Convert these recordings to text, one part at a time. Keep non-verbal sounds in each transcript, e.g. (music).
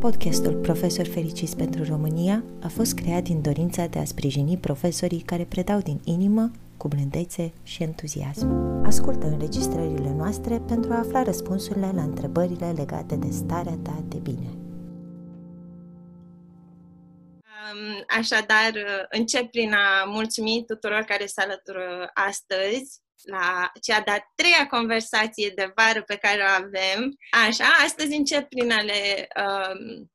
Podcastul Profesor Fericiți pentru România a fost creat din dorința de a sprijini profesorii care predau din inimă, cu blândețe și entuziasm. Ascultă înregistrările noastre pentru a afla răspunsurile la întrebările legate de starea ta de bine. Așadar, încep prin a mulțumi tuturor care se alătură astăzi la cea de-a treia conversație de vară pe care o avem. Așa, astăzi încep prin a le um,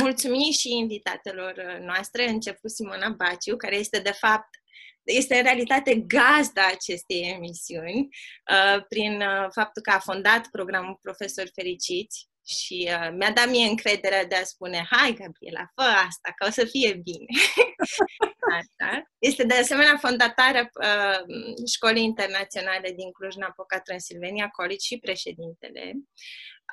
mulțumi și invitatelor noastre, început Simona Baciu, care este de fapt este în realitate gazda acestei emisiuni, uh, prin uh, faptul că a fondat programul Profesori Fericiți și uh, mi-a dat mie încrederea de a spune, hai Gabriela, fă asta, că o să fie bine. (laughs) Asta. Este de asemenea fondatarea uh, Școlii Internaționale din Cluj-Napoca, Transilvania College și președintele.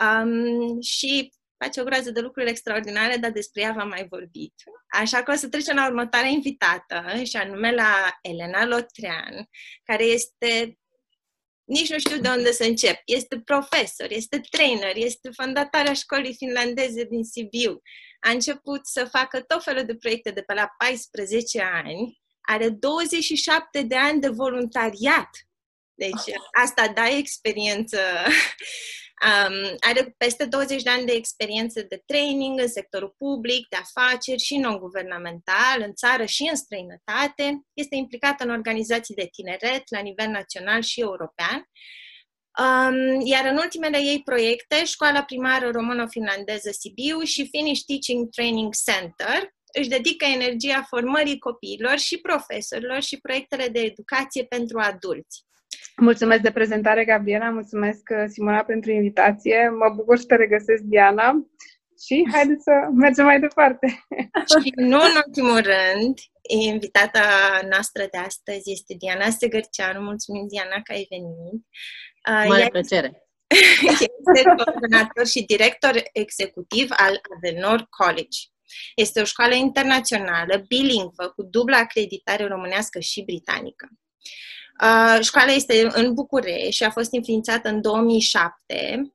Um, și face o groază de lucruri extraordinare, dar despre ea v-am mai vorbit. Așa că o să trecem la următoarea invitată, și anume la Elena Lotrean, care este nici nu știu de unde să încep. Este profesor, este trainer, este fondatarea școlii finlandeze din Sibiu. A început să facă tot felul de proiecte de pe la 14 ani. Are 27 de ani de voluntariat. Deci asta da experiență Um, are peste 20 de ani de experiență de training în sectorul public, de afaceri și non-guvernamental, în țară și în străinătate. Este implicată în organizații de tineret la nivel național și european. Um, iar în ultimele ei proiecte, Școala Primară Româno-Finlandeză Sibiu și Finnish Teaching Training Center își dedică energia formării copiilor și profesorilor și proiectele de educație pentru adulți. Mulțumesc de prezentare, Gabriela, mulțumesc, uh, Simona, pentru invitație. Mă bucur să te regăsesc, Diana. Și haideți să mergem mai departe. (laughs) Și nu în ultimul rând, invitata noastră de astăzi este Diana Segărceanu. Mulțumim, Diana, că ai venit. Uh, Mare Ea plăcere! Este (laughs) coordonator și director executiv al Avenor College. Este o școală internațională, bilingvă, cu dubla acreditare românească și britanică. Uh, școala este în București și a fost înființată în 2007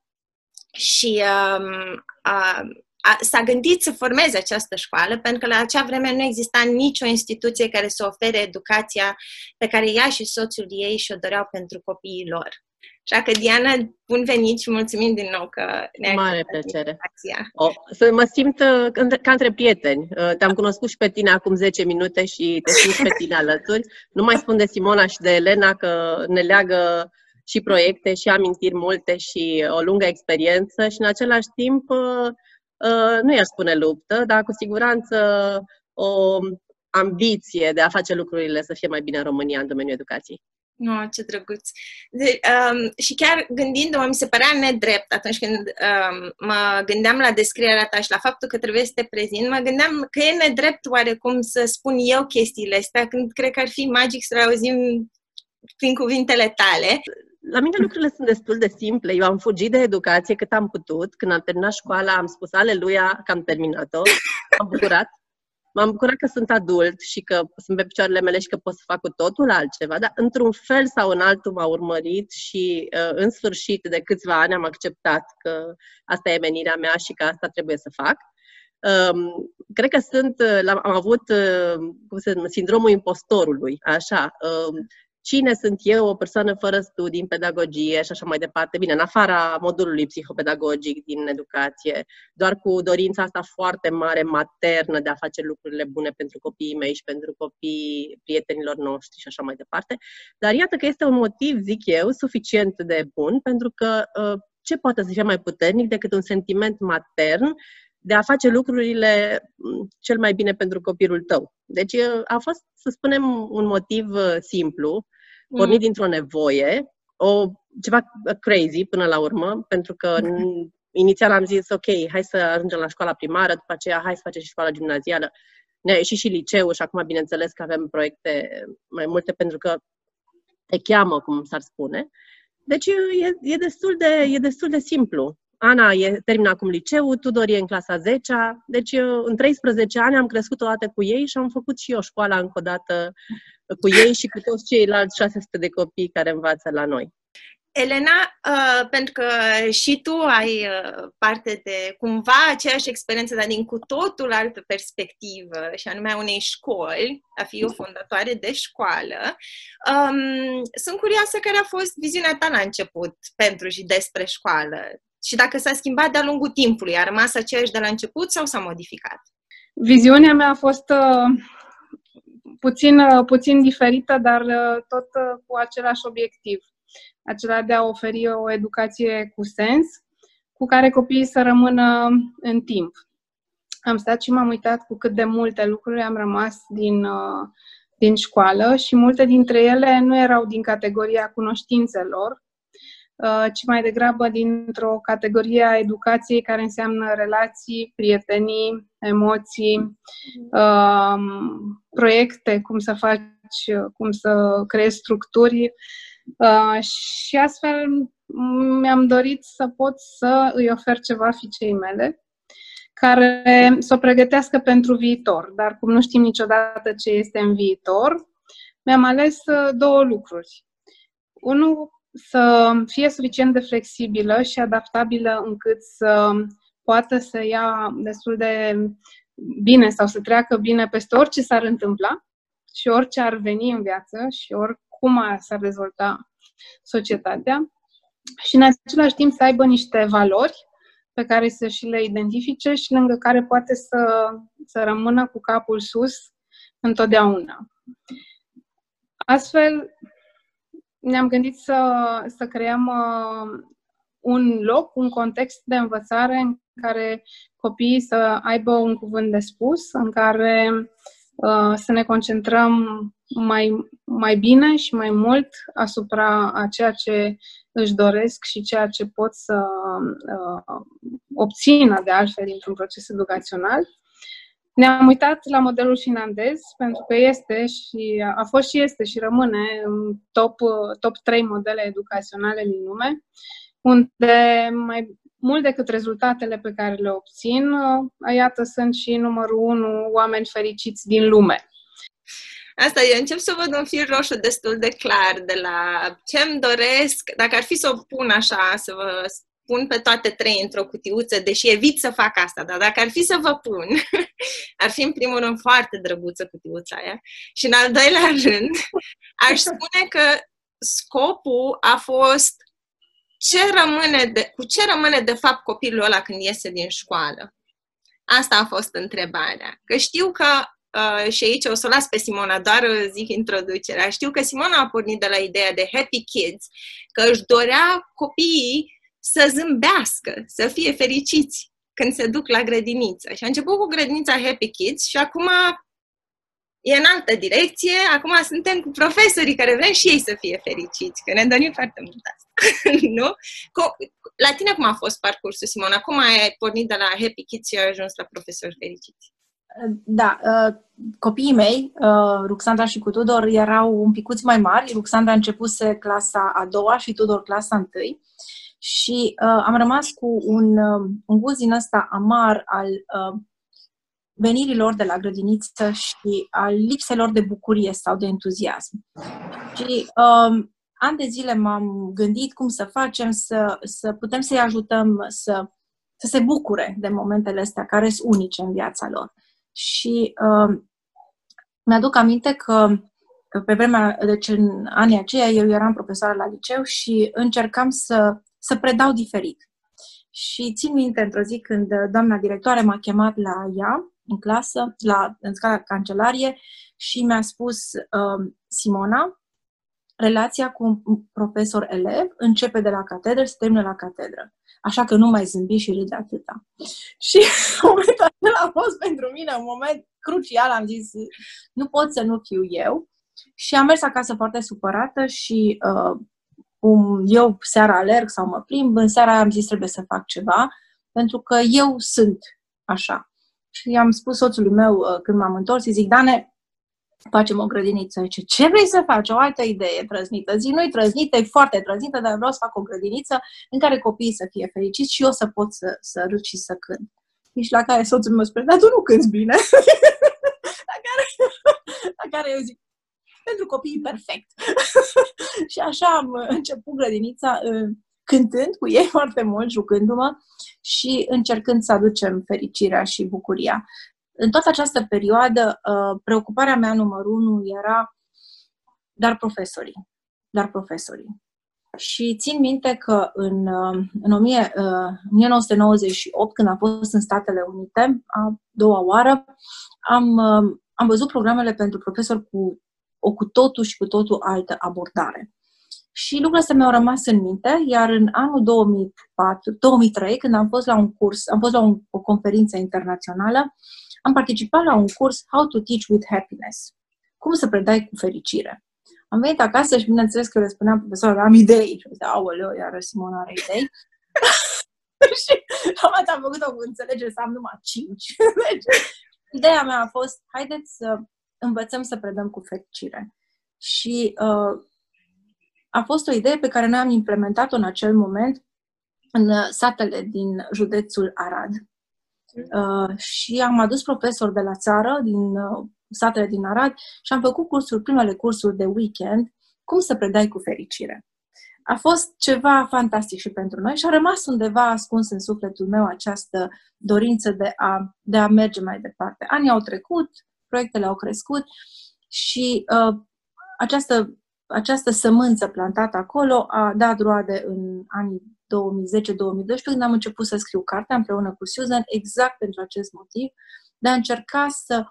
și um, uh, a, s-a gândit să formeze această școală pentru că la acea vreme nu exista nicio instituție care să ofere educația pe care ea și soțul ei și-o doreau pentru copiii lor. Așa că, Diana, bun venit și mulțumim din nou că ne-ai Mare plăcere. O, să mă simt uh, ca între prieteni. Uh, te-am cunoscut și pe tine acum 10 minute și te simt pe tine alături. Nu mai spun de Simona și de Elena că ne leagă și proiecte și amintiri multe și o lungă experiență și în același timp uh, nu i-aș spune luptă, dar cu siguranță o ambiție de a face lucrurile să fie mai bine în România în domeniul educației. Oh, ce drăguț! De, um, și chiar gândindu-mă, mi se părea nedrept atunci când um, mă gândeam la descrierea ta și la faptul că trebuie să te prezint, mă gândeam că e nedrept oarecum să spun eu chestiile astea, când cred că ar fi magic să le auzim prin cuvintele tale. La mine lucrurile sunt destul de simple. Eu am fugit de educație cât am putut. Când am terminat școala, am spus aleluia că am terminat-o. Am bucurat. M-am bucurat că sunt adult și că sunt pe picioarele mele și că pot să fac cu totul altceva, dar într-un fel sau în altul m-a urmărit și uh, în sfârșit de câțiva ani am acceptat că asta e menirea mea și că asta trebuie să fac. Um, cred că sunt, uh, am avut uh, cum se, sindromul impostorului, așa. Um, cine sunt eu, o persoană fără studii în pedagogie și așa mai departe. Bine, în afara modulului psihopedagogic din educație, doar cu dorința asta foarte mare, maternă, de a face lucrurile bune pentru copiii mei și pentru copiii prietenilor noștri și așa mai departe. Dar iată că este un motiv, zic eu, suficient de bun, pentru că uh, ce poate să fie mai puternic decât un sentiment matern de a face lucrurile mm, cel mai bine pentru copilul tău. Deci a fost, să spunem, un motiv uh, simplu, pornit mm. dintr-o nevoie, o, ceva crazy până la urmă, pentru că mm. (laughs) inițial am zis, ok, hai să ajungem la școala primară, după aceea hai să facem și școala gimnazială. Ne-a ieșit și liceu și acum, bineînțeles, că avem proiecte mai multe pentru că te cheamă, cum s-ar spune. Deci e, e, destul, de, e destul de simplu. Ana e, termină acum liceu, Tudor e în clasa 10 deci eu, în 13 ani am crescut o dată cu ei și am făcut și eu școala încă o dată cu ei și cu toți ceilalți 600 de copii care învață la noi. Elena, uh, pentru că și tu ai uh, parte de cumva aceeași experiență, dar din cu totul altă perspectivă, și anume a unei școli, a fi o fondatoare de școală, um, sunt curioasă care a fost viziunea ta la început pentru și despre școală și dacă s-a schimbat de-a lungul timpului, a rămas aceeași de la început sau s-a modificat? Viziunea mea a fost uh, puțin, uh, puțin diferită, dar uh, tot uh, cu același obiectiv acela de a oferi o educație cu sens, cu care copiii să rămână în timp. Am stat și m-am uitat cu cât de multe lucruri am rămas din, uh, din școală și multe dintre ele nu erau din categoria cunoștințelor, uh, ci mai degrabă dintr-o categorie a educației care înseamnă relații, prietenii, emoții, um, proiecte, cum să faci, cum să creezi structuri Uh, și astfel mi-am dorit să pot să îi ofer ceva fiicei mele care să o pregătească pentru viitor. Dar cum nu știm niciodată ce este în viitor, mi-am ales uh, două lucruri. Unul, să fie suficient de flexibilă și adaptabilă încât să poată să ia destul de bine sau să treacă bine peste orice s-ar întâmpla și orice ar veni în viață și ori cum s-ar dezvolta societatea și în același timp să aibă niște valori pe care să și le identifice și lângă care poate să, să rămână cu capul sus întotdeauna. Astfel, ne-am gândit să, să creăm uh, un loc, un context de învățare în care copiii să aibă un cuvânt de spus, în care uh, să ne concentrăm mai, mai bine și mai mult asupra a ceea ce își doresc și ceea ce pot să uh, obțină de altfel dintr-un proces educațional. Ne-am uitat la modelul finlandez pentru că este și a fost și este și rămâne în top, top 3 modele educaționale din lume, unde mai mult decât rezultatele pe care le obțin, uh, iată, sunt și numărul 1 oameni fericiți din lume. Asta, eu încep să văd un fir roșu destul de clar de la ce-mi doresc, dacă ar fi să o pun așa, să vă pun pe toate trei într-o cutiuță, deși evit să fac asta, dar dacă ar fi să vă pun, (laughs) ar fi în primul rând foarte drăguță cutiuța aia și în al doilea rând aș spune că scopul a fost ce rămâne de, cu ce rămâne de fapt copilul ăla când iese din școală. Asta a fost întrebarea. Că știu că Uh, și aici o să o las pe Simona, doar zic introducerea. Știu că Simona a pornit de la ideea de Happy Kids, că își dorea copiii să zâmbească, să fie fericiți când se duc la grădiniță. Și a început cu grădinița Happy Kids și acum e în altă direcție. Acum suntem cu profesorii care vrem și ei să fie fericiți, că ne dorim foarte mult asta. (laughs) nu? La tine cum a fost parcursul, Simona? Cum ai pornit de la Happy Kids și ai ajuns la profesori fericiți? Da, uh, copiii mei, uh, Ruxandra și cu Tudor, erau un picuț mai mari. Ruxandra a începuse clasa a doua și Tudor clasa întâi. Și uh, am rămas cu un, un gust din ăsta amar al venirilor de la grădiniță și al lipselor de bucurie sau de entuziasm. Și um, ani de zile m-am gândit cum să facem să, să putem să-i ajutăm să, să se bucure de momentele astea care sunt unice în viața lor. Și uh, mi-aduc aminte că pe vremea, deci în anii aceia, eu eram profesoară la liceu și încercam să, să predau diferit. Și țin minte într-o zi când doamna directoare m-a chemat la ea, în clasă, la, în scala cancelarie, și mi-a spus, uh, Simona, relația cu un profesor-elev începe de la catedră și termină la catedră. Așa că nu mai zâmbi și râde atâta. (laughs) Și momentul acela a fost pentru mine un moment crucial. Am zis, nu pot să nu fiu eu. Și am mers acasă foarte supărată și uh, cum eu seara alerg sau mă plimb, în seara am zis trebuie să fac ceva, pentru că eu sunt așa. Și i-am spus soțului meu uh, când m-am întors, îi zic, Dane, facem o grădiniță. Zice, ce vrei să faci? O altă idee trăznită. Zi, nu-i trăznită, e foarte trăznită, dar vreau să fac o grădiniță în care copiii să fie fericiți și eu să pot să, să râd și să cânt. Și la care soțul meu spune, dar tu nu cânti bine. (laughs) la, care, la care eu zic, pentru copii perfect. (laughs) și așa am început grădinița cântând cu ei (laughs) foarte mult, jucându-mă și încercând să aducem fericirea și bucuria. În toată această perioadă, preocuparea mea numărul unu era dar profesorii. Dar profesorii. Și țin minte că în, uh, în 1998, uh, când am fost în Statele Unite, a doua oară, am, uh, am văzut programele pentru profesori cu o cu totul și cu totul altă abordare. Și lucrurile astea mi-au rămas în minte, iar în anul 2004, 2003, când am fost la un curs, am fost la un, o conferință internațională, am participat la un curs How to Teach with Happiness. Cum să predai cu fericire. Am venit acasă și bineînțeles că le spuneam profesorul, am idei. Și zic, aoleu, iar Simona are idei. (laughs) și am am făcut o înțelegere să am numai cinci. (laughs) deci, ideea mea a fost, haideți să învățăm să predăm cu fericire. Și uh, a fost o idee pe care noi am implementat-o în acel moment în satele din județul Arad. Uh, și am adus profesori de la țară, din uh, satele din Arad și am făcut cursul, primele cursuri de weekend, cum să predai cu fericire. A fost ceva fantastic și pentru noi și a rămas undeva ascuns în sufletul meu această dorință de a, de a merge mai departe. Anii au trecut, proiectele au crescut și uh, această, această sămânță plantată acolo a dat roade în anii 2010-2012, când am început să scriu cartea împreună cu Susan, exact pentru acest motiv, de a încerca să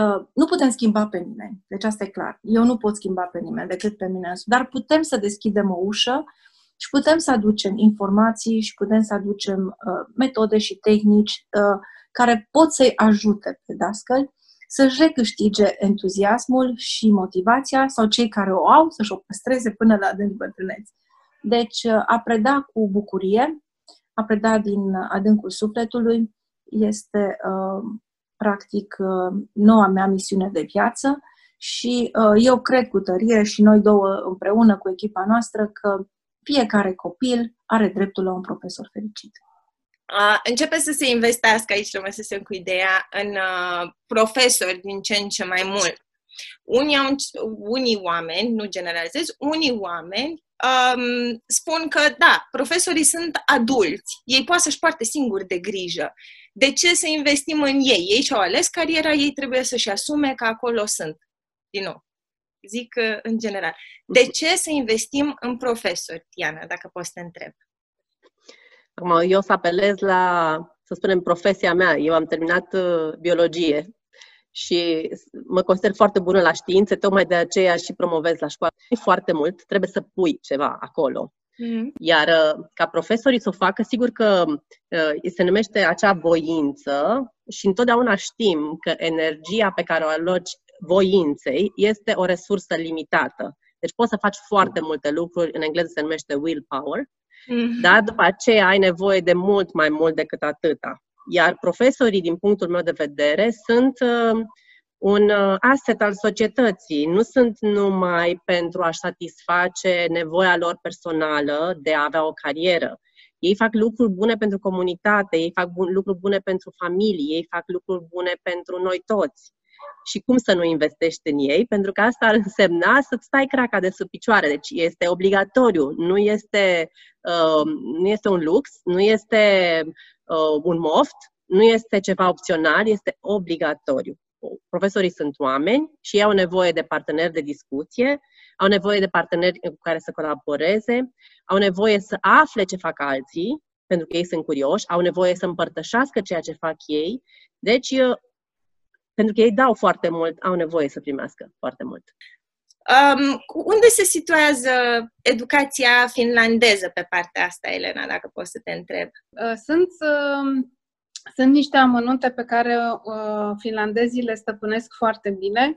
Uh, nu putem schimba pe nimeni, deci asta e clar. Eu nu pot schimba pe nimeni decât pe mine însumi, dar putem să deschidem o ușă și putem să aducem informații și putem să aducem uh, metode și tehnici uh, care pot să-i ajute pe dascăl să-și recâștige entuziasmul și motivația sau cei care o au să-și o păstreze până la adânc bătrâneți. Deci, uh, a preda cu bucurie, a preda din adâncul sufletului este uh, practic, uh, noua mea misiune de viață și uh, eu cred cu tărie și noi două împreună cu echipa noastră că fiecare copil are dreptul la un profesor fericit. Uh, începe să se investească aici, rămăsesem cu ideea, în uh, profesori din ce în ce mai mult. Unii, au, unii oameni, nu generalizez, unii oameni um, spun că, da, profesorii sunt adulți, ei poate să-și poarte singuri de grijă de ce să investim în ei? Ei și-au ales cariera, ei trebuie să-și asume că acolo sunt. Din nou, zic uh, în general. De ce să investim în profesori, Tiana, dacă poți să te întreb? Acum, eu să apelez la, să spunem, profesia mea. Eu am terminat uh, biologie și mă consider foarte bună la științe, tocmai de aceea și promovez la școală. Foarte mult, trebuie să pui ceva acolo. Mm. Iar uh, ca profesorii să o facă, sigur că uh, se numește acea voință și întotdeauna știm că energia pe care o aloci voinței este o resursă limitată. Deci poți să faci foarte multe lucruri, în engleză se numește willpower, mm-hmm. dar după aceea ai nevoie de mult mai mult decât atâta. Iar profesorii, din punctul meu de vedere, sunt uh, un uh, asset al societății. Nu sunt numai pentru a-și satisface nevoia lor personală de a avea o carieră. Ei fac lucruri bune pentru comunitate, ei fac bun, lucruri bune pentru familie, ei fac lucruri bune pentru noi toți. Și cum să nu investești în ei? Pentru că asta ar însemna să-ți stai craca de sub picioare. Deci este obligatoriu, nu este, uh, nu este un lux, nu este uh, un moft, nu este ceva opțional, este obligatoriu profesorii sunt oameni și ei au nevoie de parteneri de discuție, au nevoie de parteneri cu care să colaboreze, au nevoie să afle ce fac alții, pentru că ei sunt curioși, au nevoie să împărtășească ceea ce fac ei. Deci, pentru că ei dau foarte mult, au nevoie să primească foarte mult. Um, unde se situează educația finlandeză pe partea asta, Elena, dacă poți să te întreb? Uh, sunt uh, sunt niște amănunte pe care uh, finlandezii le stăpânesc foarte bine.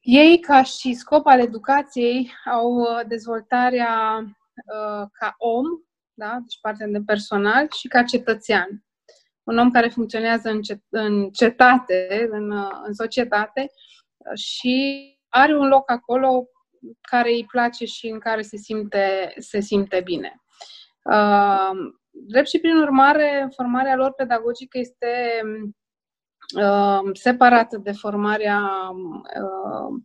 Ei, ca și scop al educației, au uh, dezvoltarea uh, ca om, da? deci partea de personal, și ca cetățean. Un om care funcționează în, cet- în cetate, în, uh, în societate și are un loc acolo care îi place și în care se simte, se simte bine. Uh, drept și prin urmare, formarea lor pedagogică este uh, separată de formarea uh,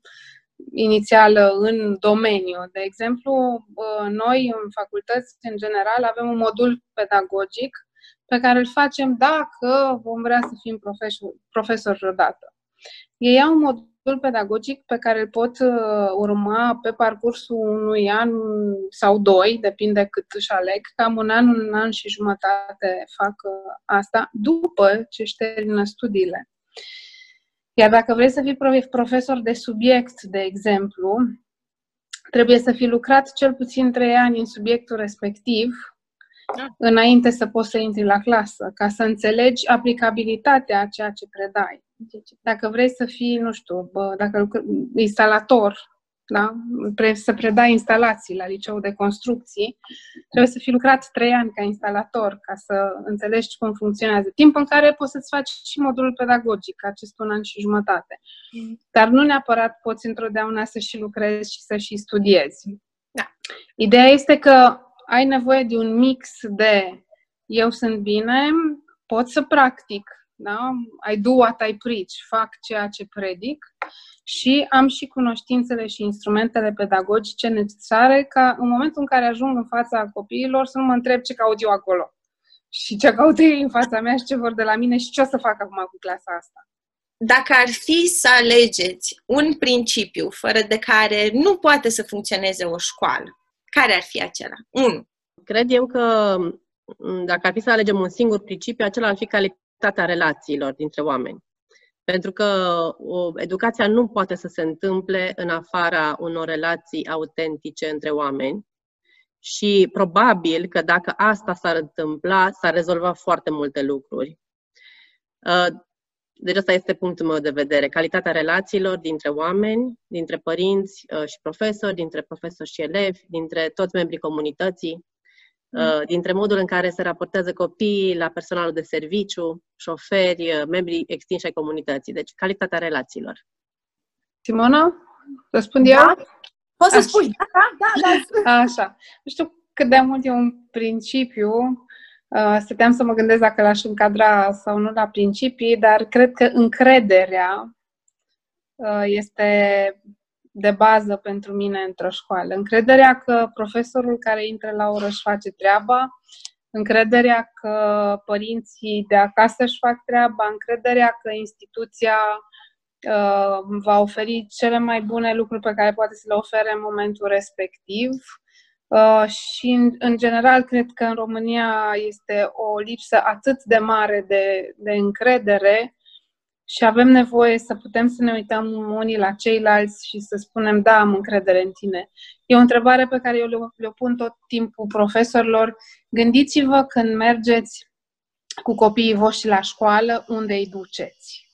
inițială în domeniu. De exemplu, uh, noi în facultăți, în general, avem un modul pedagogic pe care îl facem dacă vom vrea să fim profesor, profesori vreodată. Ei au un modul pedagogic pe care îl pot uh, urma pe parcursul unui an sau doi, depinde cât își aleg, cam un an, un an și jumătate fac uh, asta, după ce își termină studiile. Iar dacă vrei să fii profesor de subiect, de exemplu, trebuie să fi lucrat cel puțin trei ani în subiectul respectiv da. Înainte să poți să intri la clasă, ca să înțelegi aplicabilitatea a ceea ce predai. Dacă vrei să fii, nu știu, bă, dacă instalator da? să predai instalații la liceu de construcții, trebuie să fi lucrat trei ani ca instalator ca să înțelegi cum funcționează. Timp în care poți să-ți faci și modulul pedagogic, acest un an și jumătate. Mm. Dar nu neapărat poți întotdeauna să și lucrezi și să și studiezi. Da. Ideea este că ai nevoie de un mix de eu sunt bine, pot să practic, da? I do what I preach, fac ceea ce predic și am și cunoștințele și instrumentele pedagogice necesare ca în momentul în care ajung în fața copiilor să nu mă întreb ce caut eu acolo și ce caut ei în fața mea și ce vor de la mine și ce o să fac acum cu clasa asta. Dacă ar fi să alegeți un principiu fără de care nu poate să funcționeze o școală, care ar fi acela? Unu. Cred eu că dacă ar fi să alegem un singur principiu, acela ar fi calitatea relațiilor dintre oameni. Pentru că o, educația nu poate să se întâmple în afara unor relații autentice între oameni și probabil că dacă asta s-ar întâmpla, s-ar rezolva foarte multe lucruri. Uh, deci asta este punctul meu de vedere. Calitatea relațiilor dintre oameni, dintre părinți uh, și profesori, dintre profesori și elevi, dintre toți membrii comunității. Uh, dintre modul în care se raportează copiii la personalul de serviciu, șoferi, uh, membrii extinși ai comunității. Deci, calitatea relațiilor. Simona? Răspund eu? Da? Poți să spui. Da, da, da. da. Așa. Nu știu cât de mult e un principiu. Uh, stăteam să mă gândesc dacă l-aș încadra sau nu la principii, dar cred că încrederea este de bază pentru mine într-o școală. Încrederea că profesorul care intră la oră își face treaba, încrederea că părinții de acasă își fac treaba, încrederea că instituția uh, va oferi cele mai bune lucruri pe care poate să le ofere în momentul respectiv. Uh, și, în, în general, cred că în România este o lipsă atât de mare de, de încredere și avem nevoie să putem să ne uităm unii la ceilalți și să spunem, da, am încredere în tine. E o întrebare pe care eu le, le pun tot timpul profesorilor. Gândiți-vă când mergeți cu copiii voștri la școală, unde îi duceți.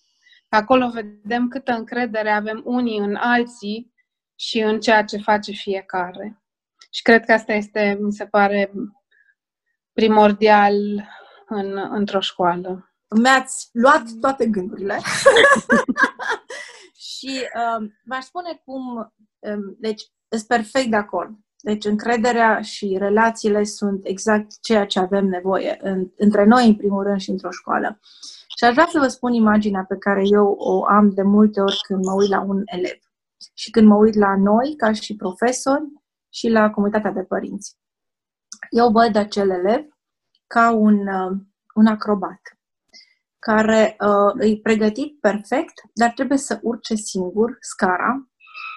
Acolo vedem câtă încredere avem unii în alții și în ceea ce face fiecare. Și cred că asta este, mi se pare, primordial în, într-o școală mi-ați luat toate gândurile. (laughs) și um, v-aș spune cum, um, deci, sunt perfect de acord. Deci, încrederea și relațiile sunt exact ceea ce avem nevoie în, între noi, în primul rând, și într-o școală. Și aș vrea să vă spun imaginea pe care eu o am de multe ori când mă uit la un elev și când mă uit la noi, ca și profesori, și la comunitatea de părinți. Eu văd acel elev ca un, uh, un acrobat care uh, e pregătit perfect, dar trebuie să urce singur scara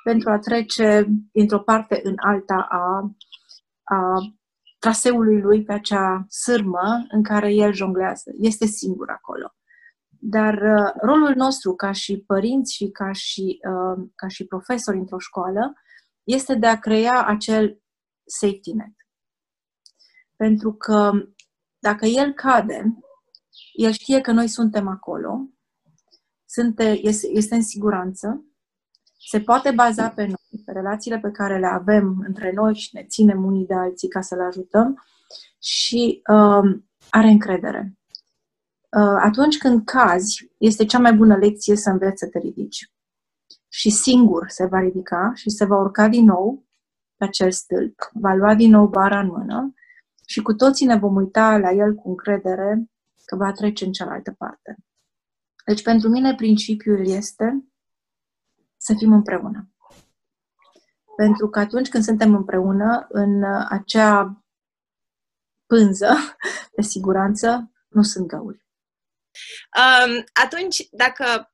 pentru a trece dintr-o parte în alta a, a traseului lui pe acea sârmă în care el jonglează. Este singur acolo. Dar uh, rolul nostru ca și părinți și ca și, uh, ca și profesori într-o școală este de a crea acel safety net. Pentru că dacă el cade, el știe că noi suntem acolo, sunte, este, este în siguranță, se poate baza pe noi, pe relațiile pe care le avem între noi și ne ținem unii de alții ca să le ajutăm și uh, are încredere. Uh, atunci când cazi, este cea mai bună lecție să înveți să te ridici. Și singur se va ridica și se va urca din nou pe acel stâlp, va lua din nou bara în mână și cu toții ne vom uita la el cu încredere că va trece în cealaltă parte. Deci, pentru mine, principiul este să fim împreună. Pentru că atunci când suntem împreună în acea pânză de siguranță, nu sunt găuri. Um, atunci, dacă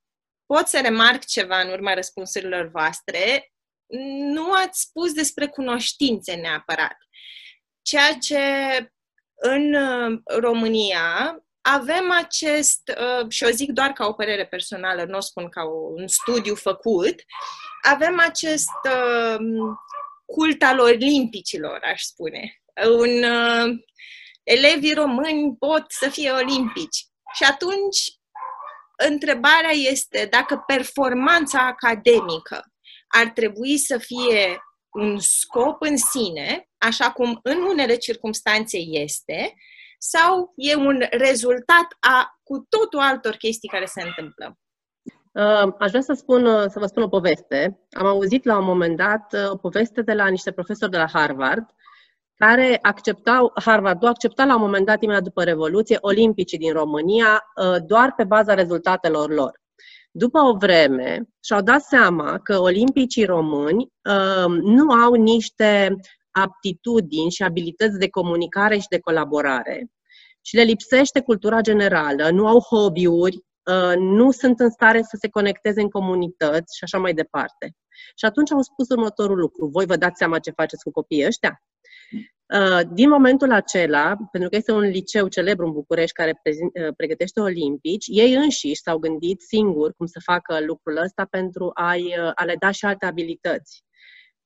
pot să remarc ceva în urma răspunsurilor voastre, nu ați spus despre cunoștințe neapărat. Ceea ce în uh, România avem acest, uh, și o zic doar ca o părere personală, nu o spun ca un studiu făcut, avem acest uh, cult al olimpicilor, aș spune. Un, elevii români pot să fie olimpici. Și atunci, întrebarea este dacă performanța academică ar trebui să fie un scop în sine, așa cum în unele circunstanțe este, sau e un rezultat a cu totul altor chestii care se întâmplă? Uh, aș vrea să, spun, să vă spun o poveste. Am auzit la un moment dat uh, o poveste de la niște profesori de la Harvard care acceptau, Harvard accepta la un moment dat, imediat după Revoluție, olimpicii din România uh, doar pe baza rezultatelor lor. După o vreme, și-au dat seama că olimpicii români uh, nu au niște aptitudini și abilități de comunicare și de colaborare și le lipsește cultura generală, nu au hobby-uri, uh, nu sunt în stare să se conecteze în comunități și așa mai departe. Și atunci au spus următorul lucru. Voi vă dați seama ce faceți cu copiii ăștia? Uh, din momentul acela, pentru că este un liceu celebru în București care uh, pregătește olimpici, ei înșiși s-au gândit singur cum să facă lucrul ăsta pentru a-i, uh, a le da și alte abilități.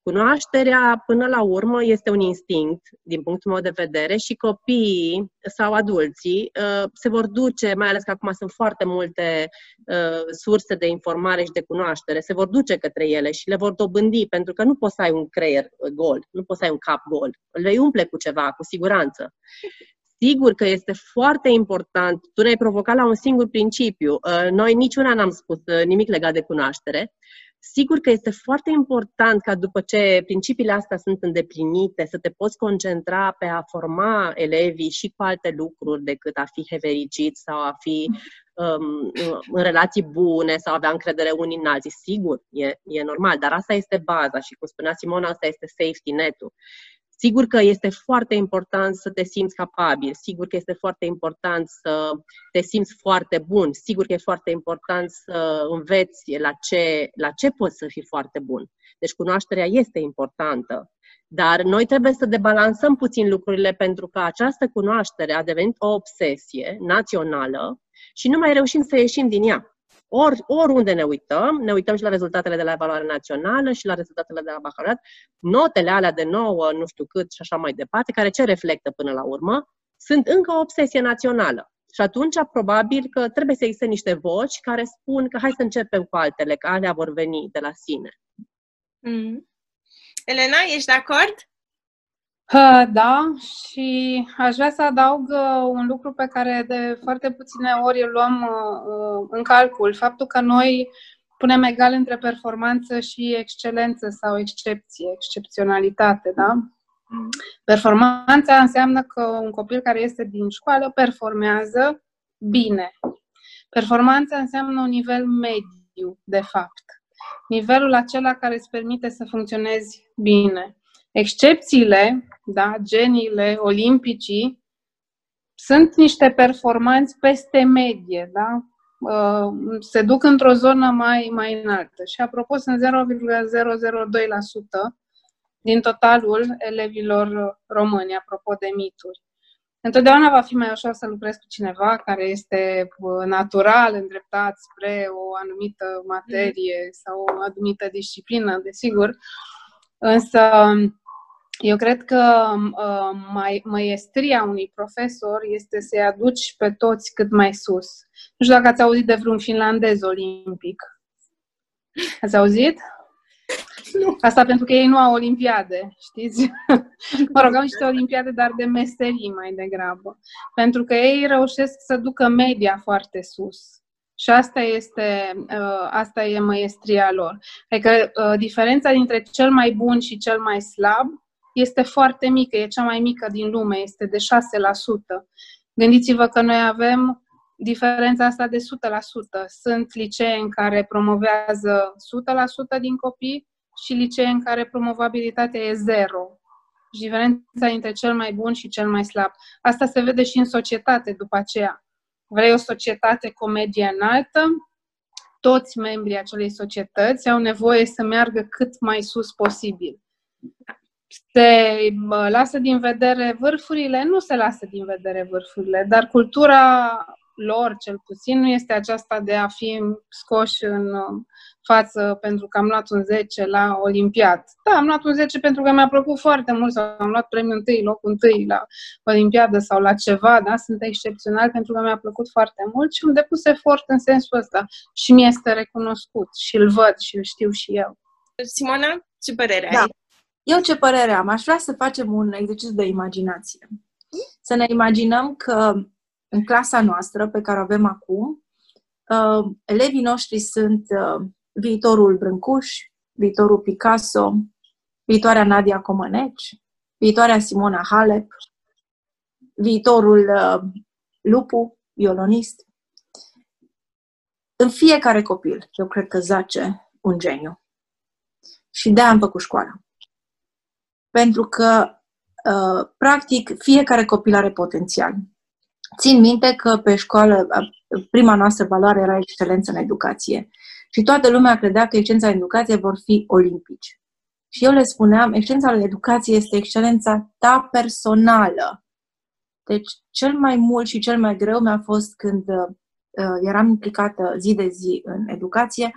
Cunoașterea, până la urmă, este un instinct, din punctul meu de vedere, și copiii sau adulții uh, se vor duce, mai ales că acum sunt foarte multe uh, surse de informare și de cunoaștere, se vor duce către ele și le vor dobândi, pentru că nu poți să ai un creier gol, nu poți să ai un cap gol. Îl vei umple cu ceva, cu siguranță. Sigur că este foarte important, tu ne-ai provocat la un singur principiu. Uh, noi niciuna n-am spus nimic legat de cunoaștere, Sigur că este foarte important ca după ce principiile astea sunt îndeplinite, să te poți concentra pe a forma elevii și cu alte lucruri decât a fi hevericit sau a fi um, în relații bune sau avea încredere unii în alții. Sigur, e, e normal, dar asta este baza și, cum spunea Simona, asta este safety net-ul. Sigur că este foarte important să te simți capabil, sigur că este foarte important să te simți foarte bun, sigur că e foarte important să înveți la ce, la ce poți să fii foarte bun. Deci cunoașterea este importantă, dar noi trebuie să debalansăm puțin lucrurile pentru că această cunoaștere a devenit o obsesie națională și nu mai reușim să ieșim din ea. Or, oriunde ne uităm, ne uităm și la rezultatele de la evaluare națională și la rezultatele de la bacalaureat, notele alea de nouă, nu știu cât și așa mai departe, care ce reflectă până la urmă, sunt încă o obsesie națională. Și atunci, probabil că trebuie să existe niște voci care spun că hai să începem cu altele, că alea vor veni de la sine. Mm. Elena, ești de acord? Da, și aș vrea să adaug uh, un lucru pe care de foarte puține ori îl luăm uh, uh, în calcul, faptul că noi punem egal între performanță și excelență sau excepție, excepționalitate, da? Performanța înseamnă că un copil care este din școală performează bine. Performanța înseamnă un nivel mediu, de fapt. Nivelul acela care îți permite să funcționezi bine. Excepțiile, da, geniile, olimpicii, sunt niște performanți peste medie, da? Uh, se duc într-o zonă mai, mai înaltă. Și apropo, sunt 0,002% din totalul elevilor români, apropo de mituri. Întotdeauna va fi mai ușor să lucrezi cu cineva care este uh, natural îndreptat spre o anumită materie sau o anumită disciplină, desigur. Însă eu cred că uh, mai, maestria unui profesor este să-i aduci pe toți cât mai sus. Nu știu dacă ați auzit de vreun finlandez olimpic. Ați auzit? Nu. Asta pentru că ei nu au olimpiade, știți? (laughs) mă rog, au niște olimpiade, dar de meserii mai degrabă. Pentru că ei reușesc să ducă media foarte sus. Și asta este, uh, asta e maestria lor. Adică uh, diferența dintre cel mai bun și cel mai slab este foarte mică, e cea mai mică din lume, este de 6%. Gândiți-vă că noi avem diferența asta de 100%. Sunt licee în care promovează 100% din copii și licee în care promovabilitatea e zero și diferența între cel mai bun și cel mai slab. Asta se vede și în societate după aceea. Vrei o societate cu medie înaltă, toți membrii acelei societăți au nevoie să meargă cât mai sus posibil. Se lasă din vedere vârfurile? Nu se lasă din vedere vârfurile, dar cultura lor, cel puțin, nu este aceasta de a fi scoși în față pentru că am luat un 10 la Olimpiad. Da, am luat un 10 pentru că mi-a plăcut foarte mult sau am luat premiul întâi, locul întâi la Olimpiadă sau la ceva, da? Sunt excepțional pentru că mi-a plăcut foarte mult și am depus efort în sensul ăsta și mi este recunoscut și îl văd și îl știu și eu. Simona, ce părere da. ai? Eu ce părere am? Aș vrea să facem un exercițiu de imaginație. Să ne imaginăm că în clasa noastră pe care o avem acum, uh, elevii noștri sunt uh, viitorul Brâncuș, viitorul Picasso, viitoarea Nadia Comăneci, viitoarea Simona Halep, viitorul uh, Lupu, violonist. În fiecare copil, eu cred că zace un geniu. Și de am făcut școala. Pentru că, uh, practic, fiecare copil are potențial. Țin minte că pe școală, uh, prima noastră valoare era excelență în educație. Și toată lumea credea că excelența în educație vor fi olimpici. Și eu le spuneam, excelența în educație este excelența ta personală. Deci, cel mai mult și cel mai greu mi-a fost când uh, eram implicată zi de zi în educație,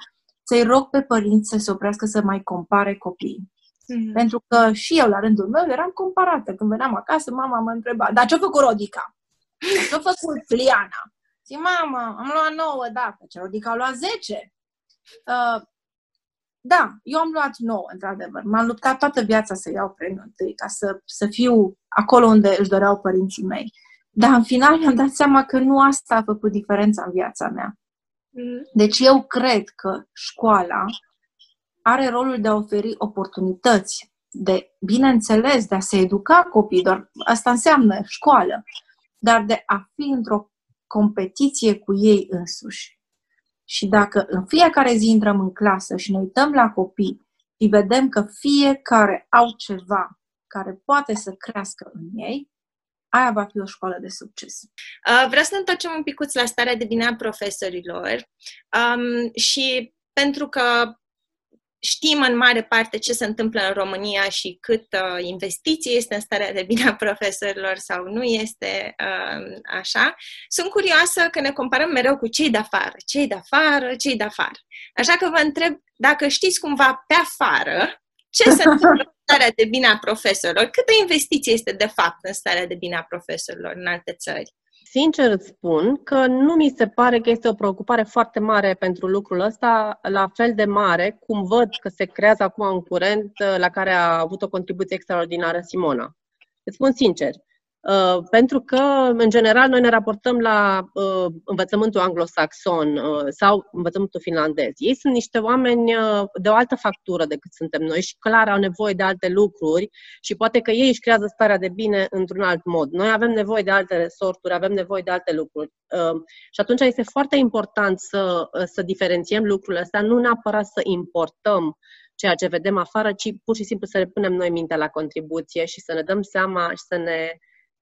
să-i rog pe părinți să se oprească să mai compare copiii. Mm-hmm. Pentru că și eu, la rândul meu, eram comparată. Când veneam acasă, mama mă întreba, dar ce-a făcut Rodica? Ce-a făcut Liana? Zic, mama, am luat 9, da, ce Rodica a luat 10. Uh, da, eu am luat 9, într-adevăr. M-am luptat toată viața să iau premiul întâi, ca să, să fiu acolo unde își doreau părinții mei. Dar în final mi-am dat seama că nu asta a făcut diferența în viața mea. Mm. Deci eu cred că școala are rolul de a oferi oportunități, de, bineînțeles, de a se educa copiii, doar asta înseamnă școală, dar de a fi într-o competiție cu ei însuși. Și dacă în fiecare zi intrăm în clasă și ne uităm la copii și vedem că fiecare au ceva care poate să crească în ei, aia va fi o școală de succes. Uh, vreau să ne întoarcem un pic la starea de bine a profesorilor um, și pentru că știm în mare parte ce se întâmplă în România și cât uh, investiție este în starea de bine a profesorilor sau nu este uh, așa. Sunt curioasă că ne comparăm mereu cu cei de afară, cei de afară, cei de afară. Așa că vă întreb dacă știți cumva pe afară ce se întâmplă în starea de bine a profesorilor, câtă investiție este de fapt în starea de bine a profesorilor în alte țări. Sincer îți spun că nu mi se pare că este o preocupare foarte mare pentru lucrul ăsta, la fel de mare cum văd că se creează acum un curent uh, la care a avut o contribuție extraordinară Simona. Îți spun sincer, Uh, pentru că, în general, noi ne raportăm la uh, învățământul anglosaxon uh, sau învățământul finlandez. Ei sunt niște oameni uh, de o altă factură decât suntem noi și clar au nevoie de alte lucruri și poate că ei își creează starea de bine într-un alt mod. Noi avem nevoie de alte resorturi, avem nevoie de alte lucruri. Uh, și atunci este foarte important să, uh, să diferențiem lucrurile astea, nu neapărat să importăm ceea ce vedem afară, ci pur și simplu să ne punem noi mintea la contribuție și să ne dăm seama și să ne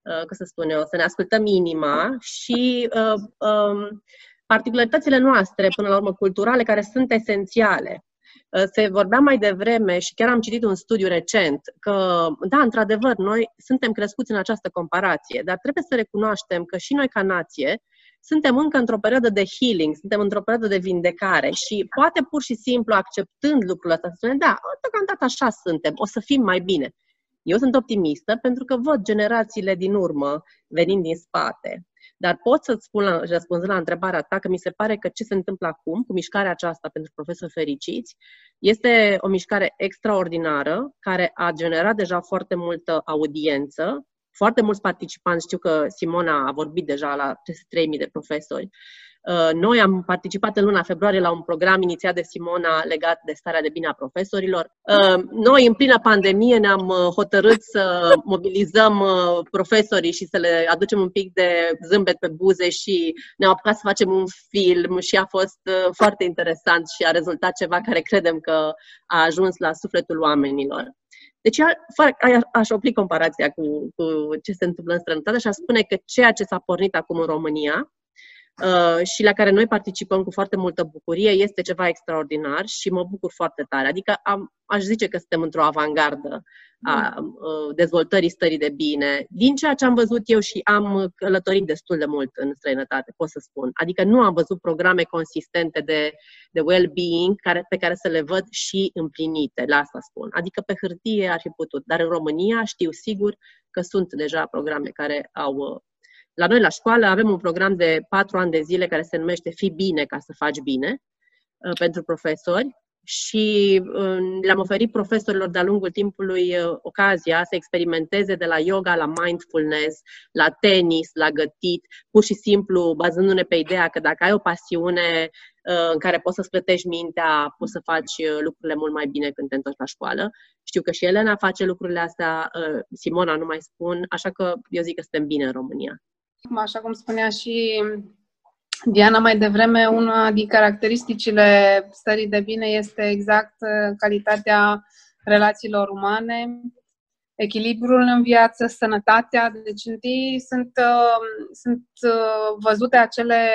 Uh, cum să spun eu, să ne ascultăm inima și uh, um, particularitățile noastre, până la urmă culturale, care sunt esențiale. Uh, se vorbea mai devreme și chiar am citit un studiu recent că, da, într-adevăr, noi suntem crescuți în această comparație, dar trebuie să recunoaștem că și noi, ca nație, suntem încă într-o perioadă de healing, suntem într-o perioadă de vindecare și poate pur și simplu acceptând lucrul ăsta, să spunem, da, deocamdată așa suntem, o să fim mai bine. Eu sunt optimistă pentru că văd generațiile din urmă venind din spate. Dar pot să-ți spun, la, răspunzând la întrebarea ta, că mi se pare că ce se întâmplă acum cu mișcarea aceasta pentru profesori fericiți este o mișcare extraordinară care a generat deja foarte multă audiență, foarte mulți participanți. Știu că Simona a vorbit deja la 3.000 de profesori Uh, noi am participat în luna februarie la un program inițiat de Simona legat de starea de bine a profesorilor. Uh, noi, în plină pandemie, ne-am uh, hotărât să (laughs) mobilizăm profesorii și să le aducem un pic de zâmbet pe buze și ne-am apucat să facem un film și a fost foarte interesant și a rezultat ceva care credem că a ajuns la sufletul oamenilor. Deci aș opri comparația cu, cu ce se întâmplă în străinătate și aș spune că ceea ce s-a pornit acum în România Uh, și la care noi participăm cu foarte multă bucurie, este ceva extraordinar și mă bucur foarte tare. Adică am, aș zice că suntem într-o avangardă a uh, dezvoltării stării de bine. Din ceea ce am văzut eu și am călătorit destul de mult în străinătate, pot să spun. Adică nu am văzut programe consistente de, de well-being care, pe care să le văd și împlinite, la asta spun. Adică pe hârtie ar fi putut, dar în România știu sigur că sunt deja programe care au uh, la noi, la școală, avem un program de patru ani de zile care se numește Fi bine ca să faci bine uh, pentru profesori și uh, le-am oferit profesorilor de-a lungul timpului uh, ocazia să experimenteze de la yoga la mindfulness, la tenis, la gătit, pur și simplu bazându-ne pe ideea că dacă ai o pasiune în care poți să-ți plătești mintea, poți să faci lucrurile mult mai bine când te întorci la școală. Știu că și Elena face lucrurile astea, Simona nu mai spun, așa că eu zic că suntem bine în România. Așa cum spunea și Diana mai devreme, una din caracteristicile stării de bine este exact uh, calitatea relațiilor umane, echilibrul în viață, sănătatea. Deci întâi sunt, uh, sunt uh, văzute acele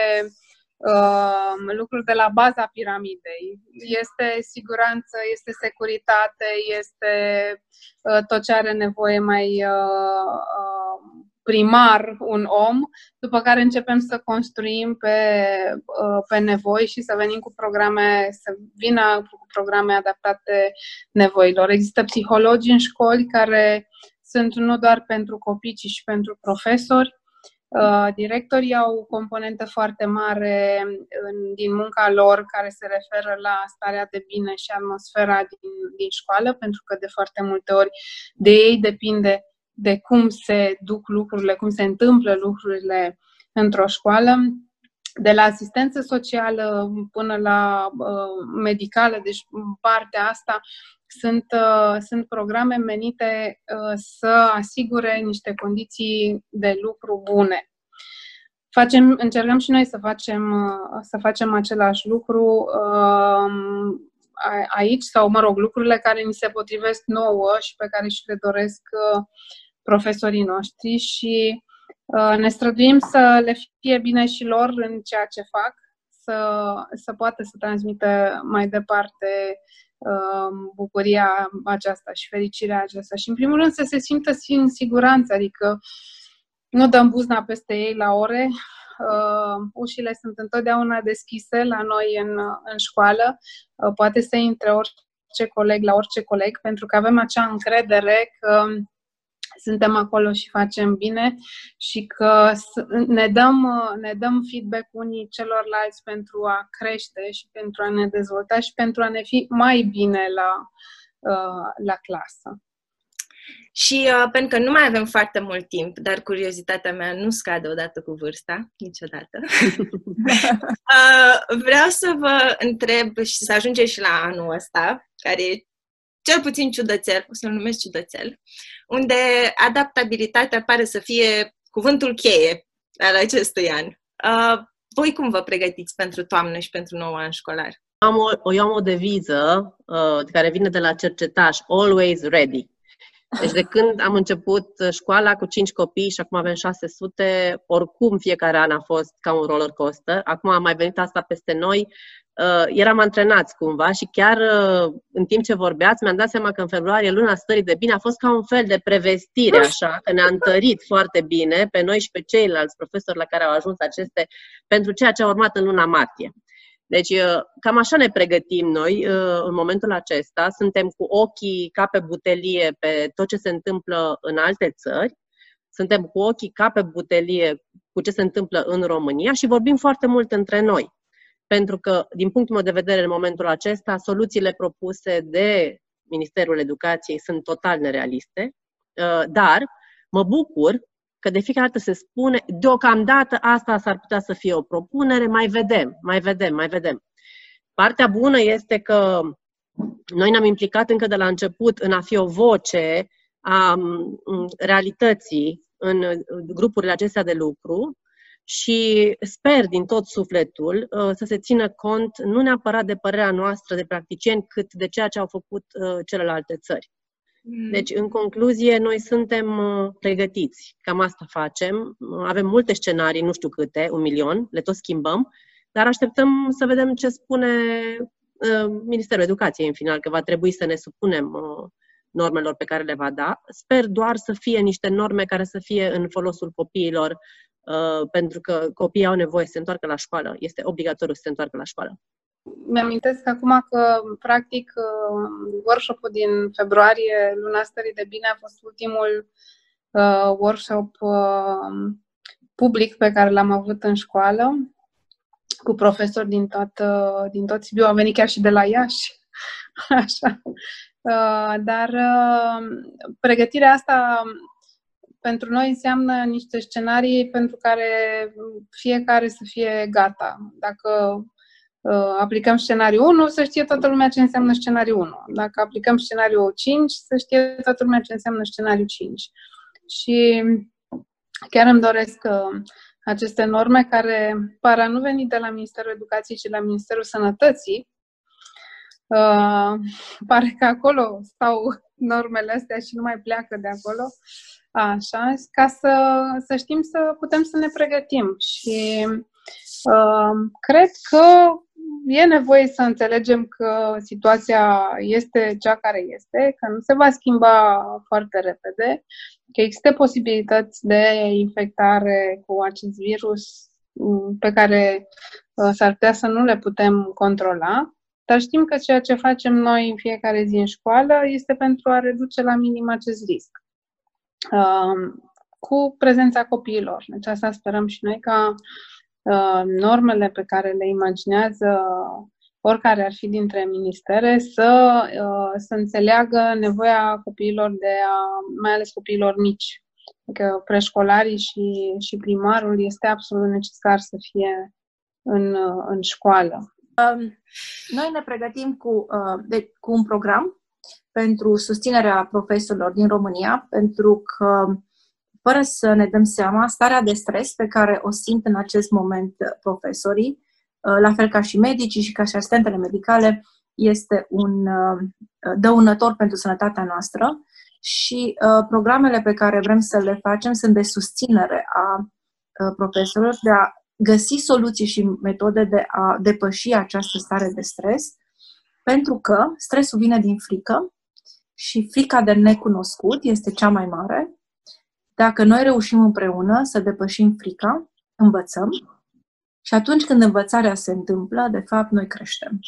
uh, lucruri de la baza piramidei. Este siguranță, este securitate, este uh, tot ce are nevoie mai uh, uh, primar un om, după care începem să construim pe, uh, pe nevoi și să venim cu programe, să vină cu programe adaptate nevoilor. Există psihologi în școli care sunt nu doar pentru copii, ci și pentru profesori. Uh, directorii au o componentă foarte mare în, din munca lor care se referă la starea de bine și atmosfera din, din școală, pentru că de foarte multe ori de ei depinde de cum se duc lucrurile, cum se întâmplă lucrurile într-o școală, de la asistență socială până la uh, medicală, deci partea asta sunt, uh, sunt programe menite uh, să asigure niște condiții de lucru bune. Facem, încercăm și noi să facem, uh, să facem același lucru uh, aici, sau, mă rog, lucrurile care ni se potrivesc nouă și pe care și le doresc uh, profesorii noștri și uh, ne străduim să le fie bine și lor în ceea ce fac, să, să poată să transmită mai departe uh, bucuria aceasta și fericirea aceasta. Și, în primul rând, să se simtă în siguranță, adică nu dăm buzna peste ei la ore, uh, ușile sunt întotdeauna deschise la noi în, în școală, uh, poate să intre orice coleg la orice coleg, pentru că avem acea încredere că suntem acolo și facem bine și că ne dăm, ne dăm feedback unii celorlalți pentru a crește și pentru a ne dezvolta și pentru a ne fi mai bine la, uh, la clasă. Și uh, pentru că nu mai avem foarte mult timp, dar curiozitatea mea nu scade odată cu vârsta, niciodată, (laughs) uh, vreau să vă întreb și să ajungem și la anul ăsta, care e cel puțin ciudățel, o să-l numesc ciudățel, unde adaptabilitatea pare să fie cuvântul cheie al acestui an. Uh, voi cum vă pregătiți pentru toamnă și pentru nou an școlar? Am o, eu am o deviză uh, care vine de la cercetaș, always ready. Deci de când am început școala cu 5 copii și acum avem 600, oricum fiecare an a fost ca un roller coaster. Acum a mai venit asta peste noi uh, eram antrenați cumva și chiar uh, în timp ce vorbeați mi-am dat seama că în februarie, luna stării de bine, a fost ca un fel de prevestire, așa, că ne-a întărit foarte bine pe noi și pe ceilalți profesori la care au ajuns aceste, pentru ceea ce a urmat în luna martie. Deci, uh, cam așa ne pregătim noi uh, în momentul acesta. Suntem cu ochii ca pe butelie pe tot ce se întâmplă în alte țări. Suntem cu ochii ca pe butelie cu ce se întâmplă în România și vorbim foarte mult între noi pentru că, din punctul meu de vedere, în momentul acesta, soluțiile propuse de Ministerul Educației sunt total nerealiste, uh, dar mă bucur că de fiecare dată se spune, deocamdată asta s-ar putea să fie o propunere, mai vedem, mai vedem, mai vedem. Partea bună este că noi ne-am implicat încă de la început în a fi o voce a realității în grupurile acestea de lucru și sper din tot sufletul uh, să se țină cont nu neapărat de părerea noastră de practicieni, cât de ceea ce au făcut uh, celelalte țări. Mm. Deci, în concluzie, noi suntem uh, pregătiți. Cam asta facem. Avem multe scenarii, nu știu câte, un milion, le tot schimbăm, dar așteptăm să vedem ce spune Ministerul Educației în final, că va trebui să ne supunem normelor pe care le va da. Sper doar să fie niște norme care să fie în folosul copiilor, uh, pentru că copiii au nevoie să se întoarcă la școală. Este obligatoriu să se întoarcă la școală. Mi-amintesc acum că, practic, uh, workshop-ul din februarie, luna stării de bine, a fost ultimul uh, workshop uh, public pe care l-am avut în școală, cu profesori din, toată, din tot Sibiu. Au venit chiar și de la Iași. (laughs) Așa. Uh, dar uh, pregătirea asta pentru noi înseamnă niște scenarii pentru care fiecare să fie gata. Dacă uh, aplicăm scenariul 1, să știe toată lumea ce înseamnă scenariul 1. Dacă aplicăm scenariul 5, să știe toată lumea ce înseamnă scenariul 5. Și chiar îmi doresc aceste norme care par a nu veni de la Ministerul Educației, ci de la Ministerul Sănătății, Uh, pare că acolo stau normele astea și nu mai pleacă de acolo. Așa, ca să, să știm să putem să ne pregătim. Și uh, cred că e nevoie să înțelegem că situația este cea care este, că nu se va schimba foarte repede, că există posibilități de infectare cu acest virus mm, pe care uh, s-ar putea să nu le putem controla dar știm că ceea ce facem noi în fiecare zi în școală este pentru a reduce la minim acest risc. Um, cu prezența copiilor. Deci asta sperăm și noi ca uh, normele pe care le imaginează oricare ar fi dintre ministere să, uh, să înțeleagă nevoia copiilor de a, mai ales copiilor mici. Adică preșcolarii și, și primarul este absolut necesar să fie în, în școală. Um, noi ne pregătim cu, uh, de, cu un program pentru susținerea profesorilor din România, pentru că, fără să ne dăm seama, starea de stres pe care o simt în acest moment profesorii, uh, la fel ca și medicii și ca și asistentele medicale, este un uh, dăunător pentru sănătatea noastră și programele pe care vrem să le facem sunt de susținere a profesorilor, de a găsi soluții și metode de a depăși această stare de stres, pentru că stresul vine din frică și frica de necunoscut este cea mai mare. Dacă noi reușim împreună să depășim frica, învățăm și atunci când învățarea se întâmplă, de fapt, noi creștem.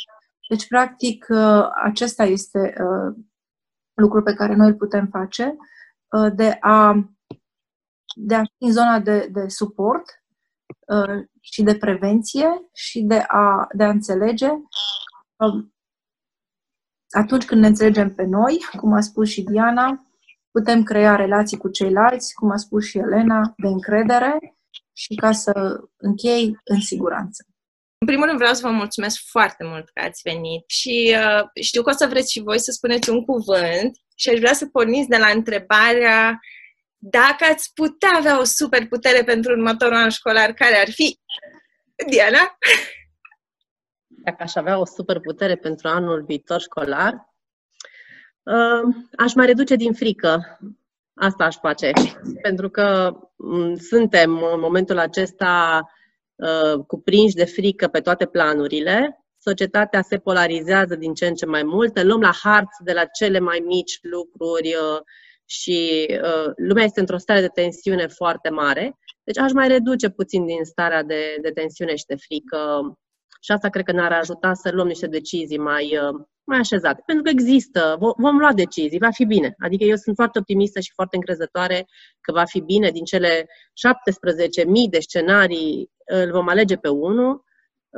Deci, practic, ă, acesta este ă, lucrul pe care noi îl putem face, ă, de a, de a fi în zona de, de suport Uh, și de prevenție și de a, de a înțelege um, atunci când ne înțelegem pe noi, cum a spus și Diana, putem crea relații cu ceilalți, cum a spus și Elena, de încredere și ca să închei în siguranță. În primul rând vreau să vă mulțumesc foarte mult că ați venit și uh, știu că o să vreți și voi să spuneți un cuvânt și aș vrea să porniți de la întrebarea dacă ați putea avea o superputere pentru următorul an școlar, care ar fi? Diana? Dacă aș avea o superputere pentru anul viitor școlar, uh, aș mai reduce din frică. Asta aș face. Pentru că mm, suntem în momentul acesta uh, cuprinși de frică pe toate planurile. Societatea se polarizează din ce în ce mai mult. Luăm la harți de la cele mai mici lucruri uh, și uh, lumea este într-o stare de tensiune foarte mare. Deci aș mai reduce puțin din starea de, de tensiune și de frică și asta cred că ne-ar ajuta să luăm niște decizii mai, uh, mai așezate. Pentru că există, vom lua decizii, va fi bine. Adică eu sunt foarte optimistă și foarte încrezătoare că va fi bine. Din cele 17.000 de scenarii îl vom alege pe unul,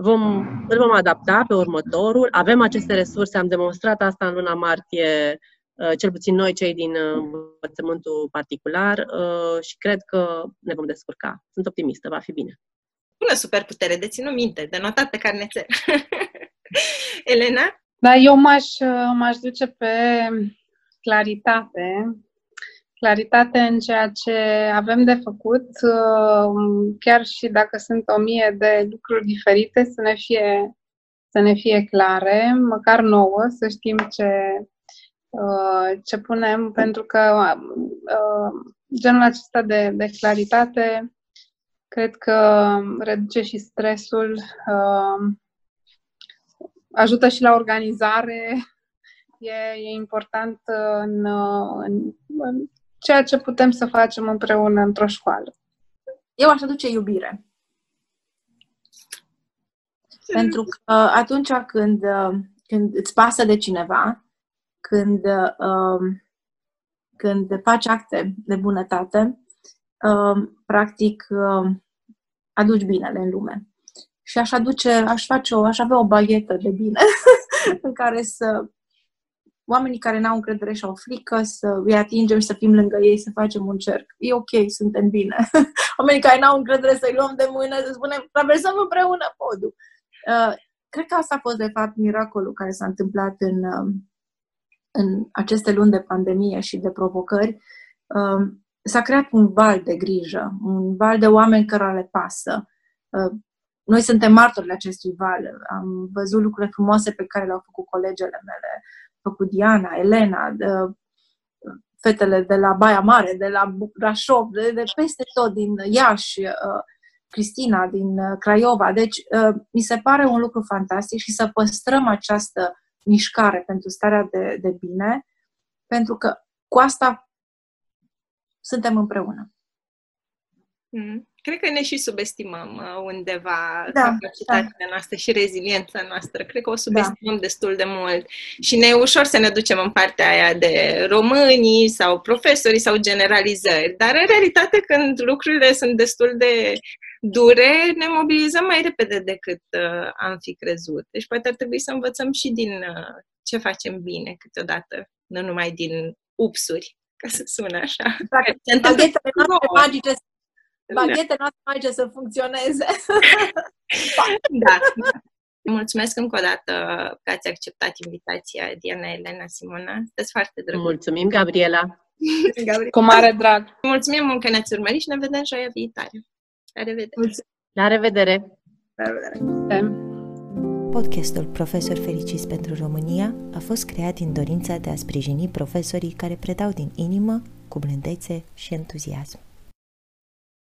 vom, îl vom adapta pe următorul. Avem aceste resurse, am demonstrat asta în luna martie uh, cel puțin noi cei din uh, învățământul particular uh, și cred că ne vom descurca. Sunt optimistă, va fi bine. Bună superputere, de ținut minte, de notat pe carnețel. (laughs) Elena? Da, eu m-aș, m-aș duce pe claritate, claritate în ceea ce avem de făcut, chiar și dacă sunt o mie de lucruri diferite, să ne fie, să ne fie clare, măcar nouă, să știm ce, ce punem, pentru că genul acesta de, de claritate cred că reduce și stresul, ajută și la organizare, e, e important în, în, în ceea ce putem să facem împreună într-o școală. Eu aș aduce iubire. Pentru că atunci când, când îți pasă de cineva, când, când faci acte de bunătate, practic aduci binele în lume. Și aș aduce, aș face o, aș avea o baghetă de bine (laughs) în care să oamenii care n-au încredere și au frică să îi atingem și să fim lângă ei, să facem un cerc. E ok, suntem bine. (laughs) oamenii care n-au încredere să-i luăm de mână, să spunem, traversăm împreună podul. Uh, cred că asta a fost, de fapt, miracolul care s-a întâmplat în, uh, în aceste luni de pandemie și de provocări. Uh, s-a creat un val de grijă, un val de oameni care le pasă. Uh, noi suntem martori acestui val. Am văzut lucrurile frumoase pe care le-au făcut colegele mele, făcut Diana, Elena, de, fetele de la Baia Mare, de la Brașov, de, de peste tot, din Iași, uh, Cristina, din uh, Craiova. Deci, uh, mi se pare un lucru fantastic și să păstrăm această mișcare pentru starea de, de bine, pentru că cu asta suntem împreună. Mm. Cred că ne și subestimăm uh, undeva da, capacitatea da. noastră și reziliența noastră. Cred că o subestimăm da. destul de mult și ne e ușor să ne ducem în partea aia de românii sau profesorii sau generalizări. Dar în realitate când lucrurile sunt destul de dure, ne mobilizăm mai repede decât uh, am fi crezut. Deci poate ar trebui să învățăm și din uh, ce facem bine câteodată, nu numai din upsuri, ca să sună așa. Dacă magice baghetele noastre aici să funcționeze. (laughs) da. Mulțumesc încă o dată că ați acceptat invitația, Diana Elena Simona. Sunteți foarte drăguț. Mulțumim, Gabriela. (laughs) Gabriela. Cu mare drag. Mulțumim mult că ne-ați urmărit și ne vedem joia viitoare. La revedere! La revedere! La revedere! Podcastul Profesor Fericiți pentru România a fost creat din dorința de a sprijini profesorii care predau din inimă, cu blândețe și entuziasm.